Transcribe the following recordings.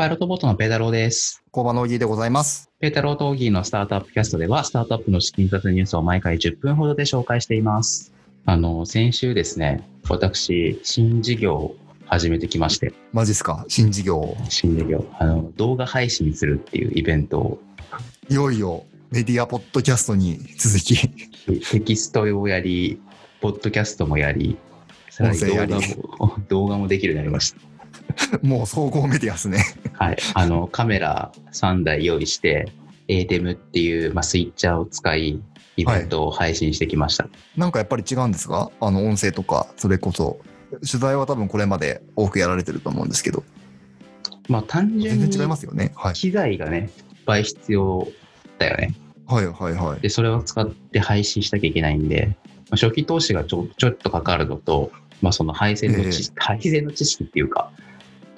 パイロットボートのペータローです。工場のおぎでございます。ペータローとオギーのスタートアップキャストでは、スタートアップの資金立てニュースを毎回10分ほどで紹介しています。あの、先週ですね、私、新事業を始めてきまして、マジっすか？新事業。新事業、あの、動画配信するっていうイベントを、いよいよメディアポッドキャストに続き、テキストをやり、ポッドキャストもやり、さらに動画もできるようになりました。もう総合メディアですね。はい。あの、カメラ3台用意して、ATEM っていう、まあ、スイッチャーを使い、イベントを配信してきました。なんかやっぱり違うんですか？あの音声とか、それこそ。取材は多分これまで多くやられてると思うんですけど、まあ、単純に全然違いますよね。はい。機材がね、いっぱい必要だよね。はいはいはい。で、それを使って配信しなきゃいけないんで、まあ、初期投資がちょちょっとかかるのと、まあ、その配線の知識、配線の知識っていうか、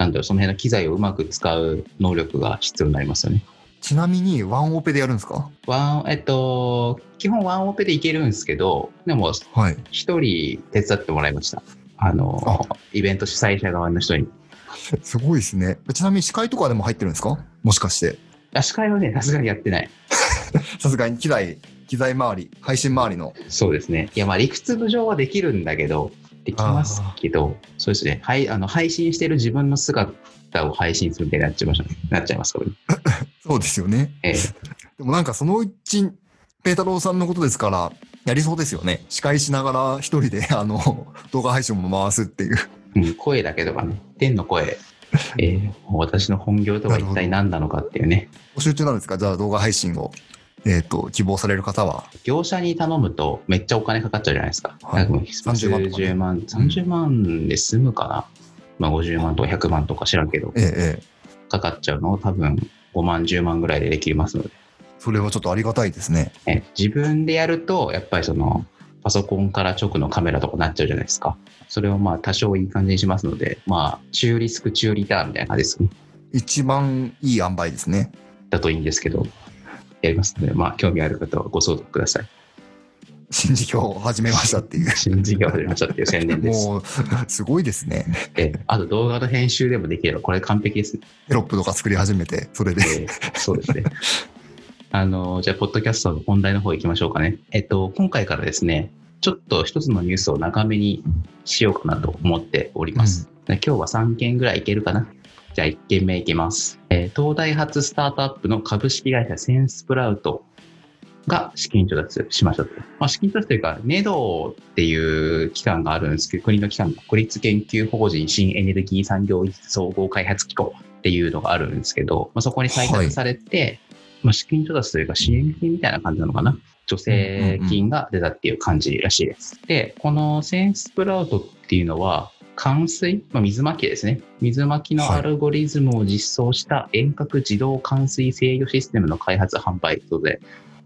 なんだろう、その辺の機材をうまく使う能力が必要になりますよね。ちなみにワンオペでやるんですか？ワン、えっと、基本ワンオペでいけるんですけど、でも、はい。一人手伝ってもらいました。あの、イベント主催者側の人に。すごいですね。ちなみに司会とかでも入ってるんですか？もしかして。あ司会はね、さすがにやってない。さすがに機材、機材周り、配信周りの。そうですね。いや、まあ、理屈の上はできるんだけど、できますけど、そうですね。はい、あの、配信してる自分の姿を配信するみたいになっちゃいました、なっちゃいますからね。そうですよね。ええでもなんかそのうち、ペータローさんのことですから、やりそうですよね。司会しながら一人で、あの、動画配信も回すっていう。うん、声だけとかね、天の声、えー私の本業とは一体何なのかっていうね、募集中なんですか？じゃあ動画配信を、えっ、と、希望される方は？業者に頼むとめっちゃお金かかっちゃうじゃないですか。はいなんか30万とかね数万、30万で済むかな。まあ、50万とか100万とか知らんけど、ええええ。かかっちゃうのを多分5万、10万ぐらいでできますので、それはちょっとありがたいですね。え自分でやると、やっぱりその、パソコンから直のカメラとかなっちゃうじゃないですか。それをまあ多少いい感じにしますので、まあ、中リスク、中リターンみたいな感じですね。一番いい塩梅ですね。だといいんですけど、やりますので、まあ、興味ある方はご相談ください。新事業を始めましたっていう。新事業を始めましたっていう宣伝です。もう、すごいですね。えあと動画の編集でもできれば、これ完璧ですね。テロップとか作り始めて、それで。えーそうですね。あの、じゃあ、ポッドキャストの本題の方行きましょうかね。えっと、今回からですね、ちょっと一つのニュースを長めにしようかなと思っております。で今日は3件ぐらいいけるかな。じゃあ1件目いきます。えー東大発スタートアップの株式会社センスプラウトが資金調達しましたと。まあ、資金調達というか、ネドっていう機関があるんですけど、国の機関、国立研究法人新エネルギー産業総合開発機構っていうのがあるんですけど、まあ、そこに採択されて、まあ、資金調達というか支援金みたいな感じなのかな？助成金が出たっていう感じらしいです。で、このセンスプラウトっていうのは、冠水、まあ、水まきですね。水まきのアルゴリズムを実装した遠隔自動冠水制御システムの開発販売ということで、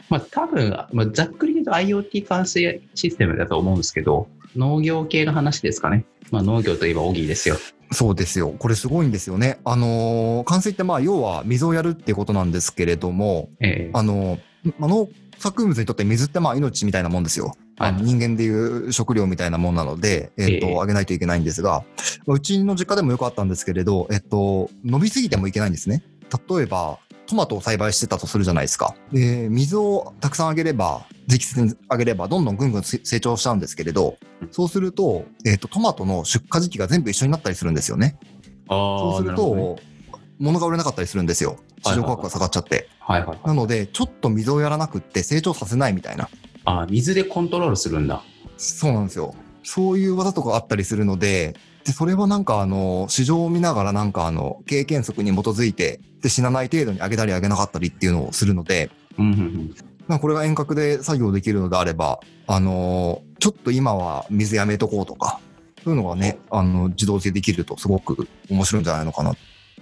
まあ、多分、まあ、ざっくり言うと IoT 冠水システムだと思うんですけど、農業系の話ですかね。まあ、農業といえばオギーですよ。そうですよ。これすごいんですよね。あのー冠水ってまあ要は水をやるっていうことなんですけれども、えーあのあ農作物にとって水ってまあ命みたいなもんですよ。あのはい人間でいう食料みたいなもんなので、えっ、ええと、あげないといけないんですが、まあうちの実家でもよかったんですけれど、えっと、伸びすぎてもいけないんですね。例えば、トマトを栽培してたとするじゃないですか。で、水をたくさんあげれば、適切にあげれば、どんどんぐんぐん成長しちゃうんですけれどうん、そうすると、えっと、トマトの出荷時期が全部一緒になったりするんですよね。そそうすると、物が売れなかったりするんですよ。市場価格が下がっちゃって。はいはいはい。なので、ちょっと水をやらなくって成長させないみたいな。あ水でコントロールするんだ。そうなんですよ。そういう技とかあったりするので、で、それはなんかあの、市場を見ながらなんかあの、経験則に基づいて、で、死なない程度に上げたり上げなかったりっていうのをするので。まあこれが遠隔で作業できるのであれば、あのーちょっと今は水やめとこうとか、そういうのがね、あの、自動でできるとすごく面白いんじゃないのかな。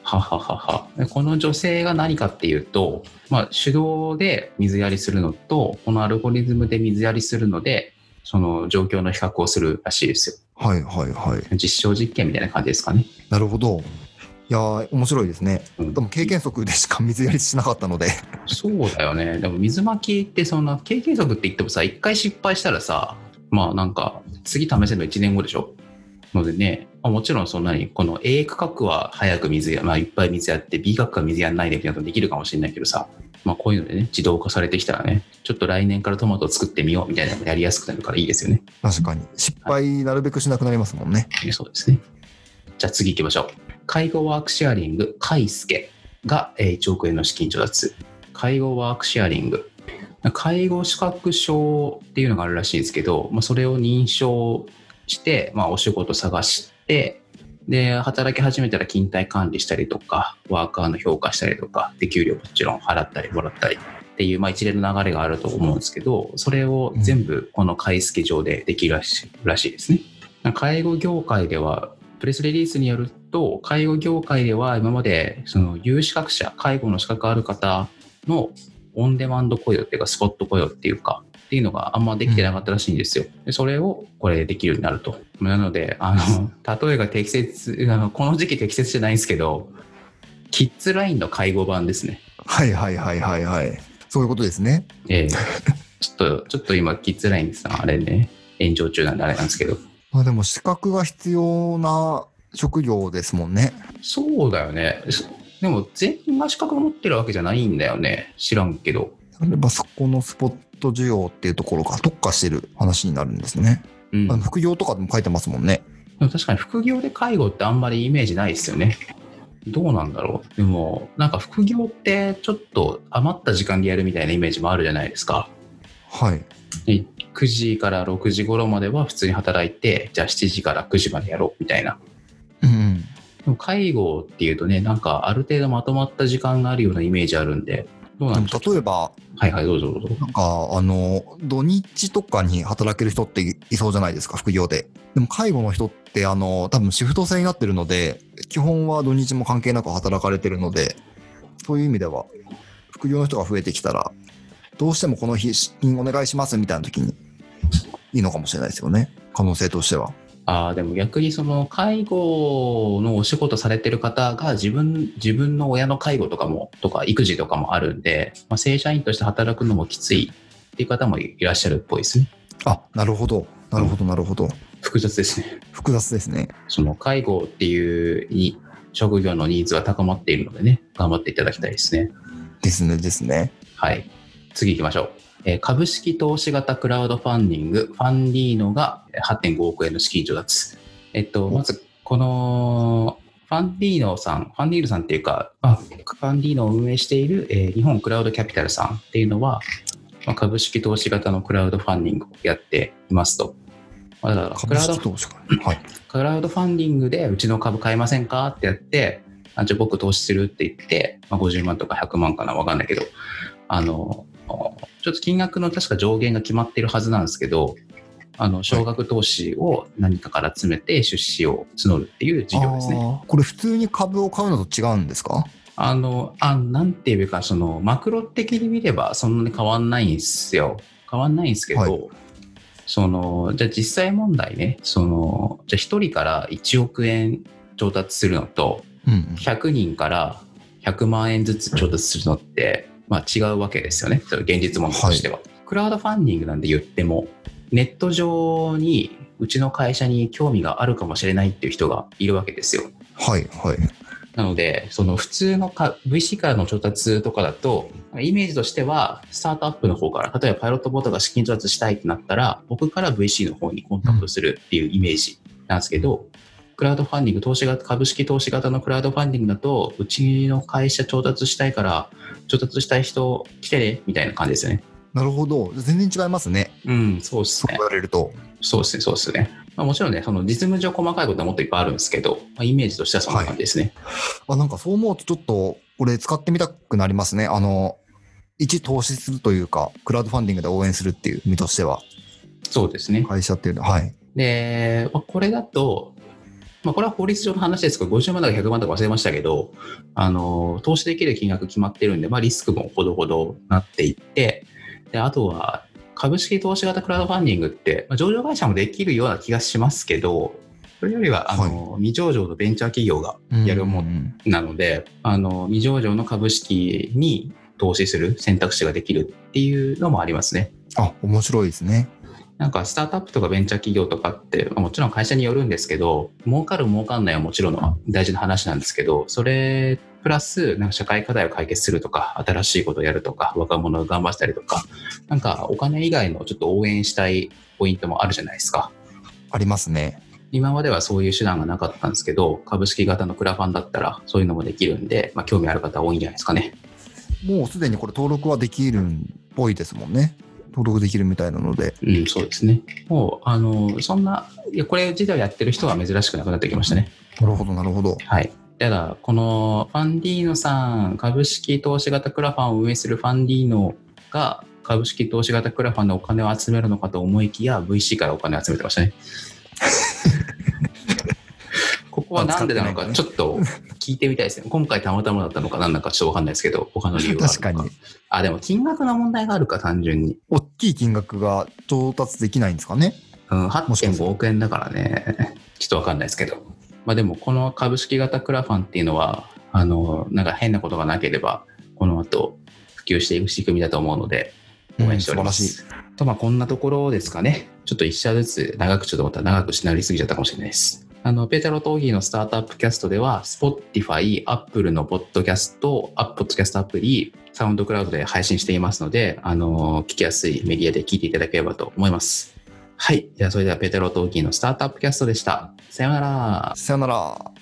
はははは。でこの女性が何かっていうと、まあ、手動で水やりするのと、このアルゴリズムで水やりするので、その状況の比較をするらしいですよ。はいはいはい。実証実験みたいな感じですかね。なるほど。いやー、面白いですね。うんでも経験則でしか水やりしなかったので。そうだよね。でも水まきってそんな経験則って言ってもさ、一回失敗したらさ、まあなんか次試せるの1年後でしょのでね、まあ、もちろんそんなに、この A 区画は早く水や、まあ、いっぱい水やって、B 区画は水やんないでみたいなことできるかもしれないけどさ、まあ、こういうのでね、自動化されてきたらね、ちょっと来年からトマトを作ってみようみたいなのやりやすくなるからいいですよね。確かに。失敗なるべくしなくなりますもんね。はい、そうですね。じゃあ次行きましょう。介護ワークシェアリング、カイスケが1億円の資金調達。介護ワークシェアリング。介護資格証っていうのがあるらしいんですけど、まあ、それを認証して、まあ、お仕事探して、で、働き始めたら勤怠管理したりとか、ワーカーの評価したりとか、で、給料もちろん払ったりもらったりっていう、まあ、一連の流れがあると思うんですけど、それを全部この買い付け上でできるらしいらしいですね。介護業界では、プレスリリースによると、介護業界では今まで、その有資格者、介護の資格ある方のオンデマンド雇用っていうか、スポット雇用っていうか、っていうのがあんまできてなかったらしいんですよ。でそれをこれできるようになると。なので、あの、例えが適切、あのこの時期適切じゃないんですけど、キッズラインの介護版ですね。はいはいはいはいはい。そういうことですね。ええちょっと、ちょっと今、キッズラインさん、あれね、炎上中なんであれなんですけど。まあでも資格が必要な職業ですもんね。そうだよね。でも全員が資格を持ってるわけじゃないんだよね。知らんけど。例えばそこのスポット需要っていうところが特化してる話になるんですね。うん、副業とかでも書いてますもんね。でも確かに副業で介護ってあんまりイメージないですよね。どうなんだろう。でも、なんか副業ってちょっと余った時間でやるみたいなイメージもあるじゃないですか。はい。9時から6時頃までは普通に働いて、じゃあ7時から9時までやろうみたいな。うん。でも介護っていうとね、なんかある程度まとまった時間があるようなイメージあるんで、どうなんですか例えば、はいはい、どうぞどうぞ。なんか、あの、土日とかに働ける人っていそうじゃないですか、副業で。でも、介護の人って、あの、多分シフト制になってるので、基本は土日も関係なく働かれてるので、そういう意味では、副業の人が増えてきたら、どうしてもこの日、資金お願いしますみたいな時に、いいのかもしれないですよね。可能性としては。ああ、でも逆にその介護のお仕事されてる方が自分、自分の親の介護とかも、とか育児とかもあるんで、まあ、正社員として働くのもきついっていう方もいらっしゃるっぽいですね。あ、なるほど。なるほど、なるほど。複雑ですね。複雑ですね。その介護っていうに職業のニーズは高まっているのでね、頑張っていただきたいですね。ですね、ですね。はい。次行きましょう。え株式投資型クラウドファンディング、ファンディーノが8.5億円の資金調達。えっと、まず、この、ファンディーノさん、ファンディーノさんっていうか、あファンディーノを運営している、えー、日本クラウドキャピタルさんっていうのは、まあ、株式投資型のクラウドファンディングをやっていますと。まあ、だからクラウド、はい、クラウドファンディングでうちの株買いませんかってやって、あじゃあ僕投資するって言って、まあ、50万とか100万かな、わかんないけど、あの、ちょっと金額の確か上限が決まっているはずなんですけど、あの少額投資を何かから集めて出資を募るっていう事業ですね。これ普通に株を買うのと違うんですか？あの、あなんていうか、その、マクロ的に見ればそんなに変わんないんですよ。変わんないんですけど、はい、その、じゃあ実際問題ね、その、じゃあ1人から1億円調達するのと、うん、100人から100万円ずつ調達するのって、まあ違うわけですよね。そ現実問題としては、はい。クラウドファンディングなんで言っても、ネット上にうちの会社に興味があるかもしれないっていう人がいるわけですよ。はいはい。なので、その普通のか VC からの調達とかだと、イメージとしては、スタートアップの方から、例えばパイロットボートが資金調達したいってなったら、僕から VC の方にコンタクトするっていうイメージなんですけど、クラウドファンディング、投資型、株式投資型のクラウドファンディングだと、うちの会社調達したいから、調達したい人来てね、みたいな感じですよね。なるほど。全然違いますね。うん、そうですね。そう言われると。そうですね、そうですね。まあ、もちろんね、その実務上細かいことはもっといっぱいあるんですけど、まあ、イメージとしてはそんな感じですね。はい、あなんかそう思うと、ちょっと、これ使ってみたくなりますね。あの、一投資するというか、クラウドファンディングで応援するっていう意味としては。そうですね。会社っていうのは。はい。で、まあ、これだと、まあ、これは法律上の話ですけど、50万とか100万とか忘れましたけど、あの、投資できる金額決まってるんで、まあ、リスクもほどほどなっていって、で、あとは、株式投資型クラウドファンディングって、まあ、上場会社もできるような気がしますけど、それよりは、あの、はい、未上場のベンチャー企業がやるものなので、あの、未上場の株式に投資する選択肢ができるっていうのもありますね。あ、面白いですね。なんかスタートアップとかベンチャー企業とかって、もちろん会社によるんですけど、儲かる儲かんないはもちろんの大事な話なんですけど、それプラス、なんか社会課題を解決するとか、新しいことをやるとか、若者が頑張ったりとか、なんかお金以外のちょっと応援したいポイントもあるじゃないですか。ありますね。今まではそういう手段がなかったんですけど、株式型のクラファンだったらそういうのもできるんで、まあ、興味ある方多いんじゃないですかね。もうすでにこれ登録はできるっぽいですもんね。登録できるみたいなので。うん、そうですね。もう、あの、そんな、いやこれ自体をやってる人は珍しくなくなってきましたね。なるほど、なるほど。はい。ただ、このファンディーノさん、株式投資型クラファンを運営するファンディーノが、株式投資型クラファンでお金を集めるのかと思いきや、VC からお金を集めてましたね。ここはなんでなのか、ちょっと聞いてみたいですね。今回たまたまだったのか、なんだかちょっとわかんないですけど、他の理由があるのか。確かに。あ、でも金額の問題があるか、単純に。大きい金額が調達できないんですかね？うん、もしかす8.5る億円だからね、ちょっとわかんないですけど。まあでも、この株式型クラファンっていうのは、あの、なんか変なことがなければ、この後、普及していく仕組みだと思うので、応援しております。と、まあこんなところですかね。ちょっと一社ずつ長くちょっとまた長くしなりすぎちゃったかもしれないです。あの、ペータロー・トーギーのスタートアップキャストでは、Spotify、Apple のポッドキャスト、アップポッドキャストアプリ、サウンドクラウドで配信していますので、あの、聞きやすいメディアで聞いていただければと思います。はい。じゃあ、それではペータロー・トーギーのスタートアップキャストでした。さよなら。さよなら。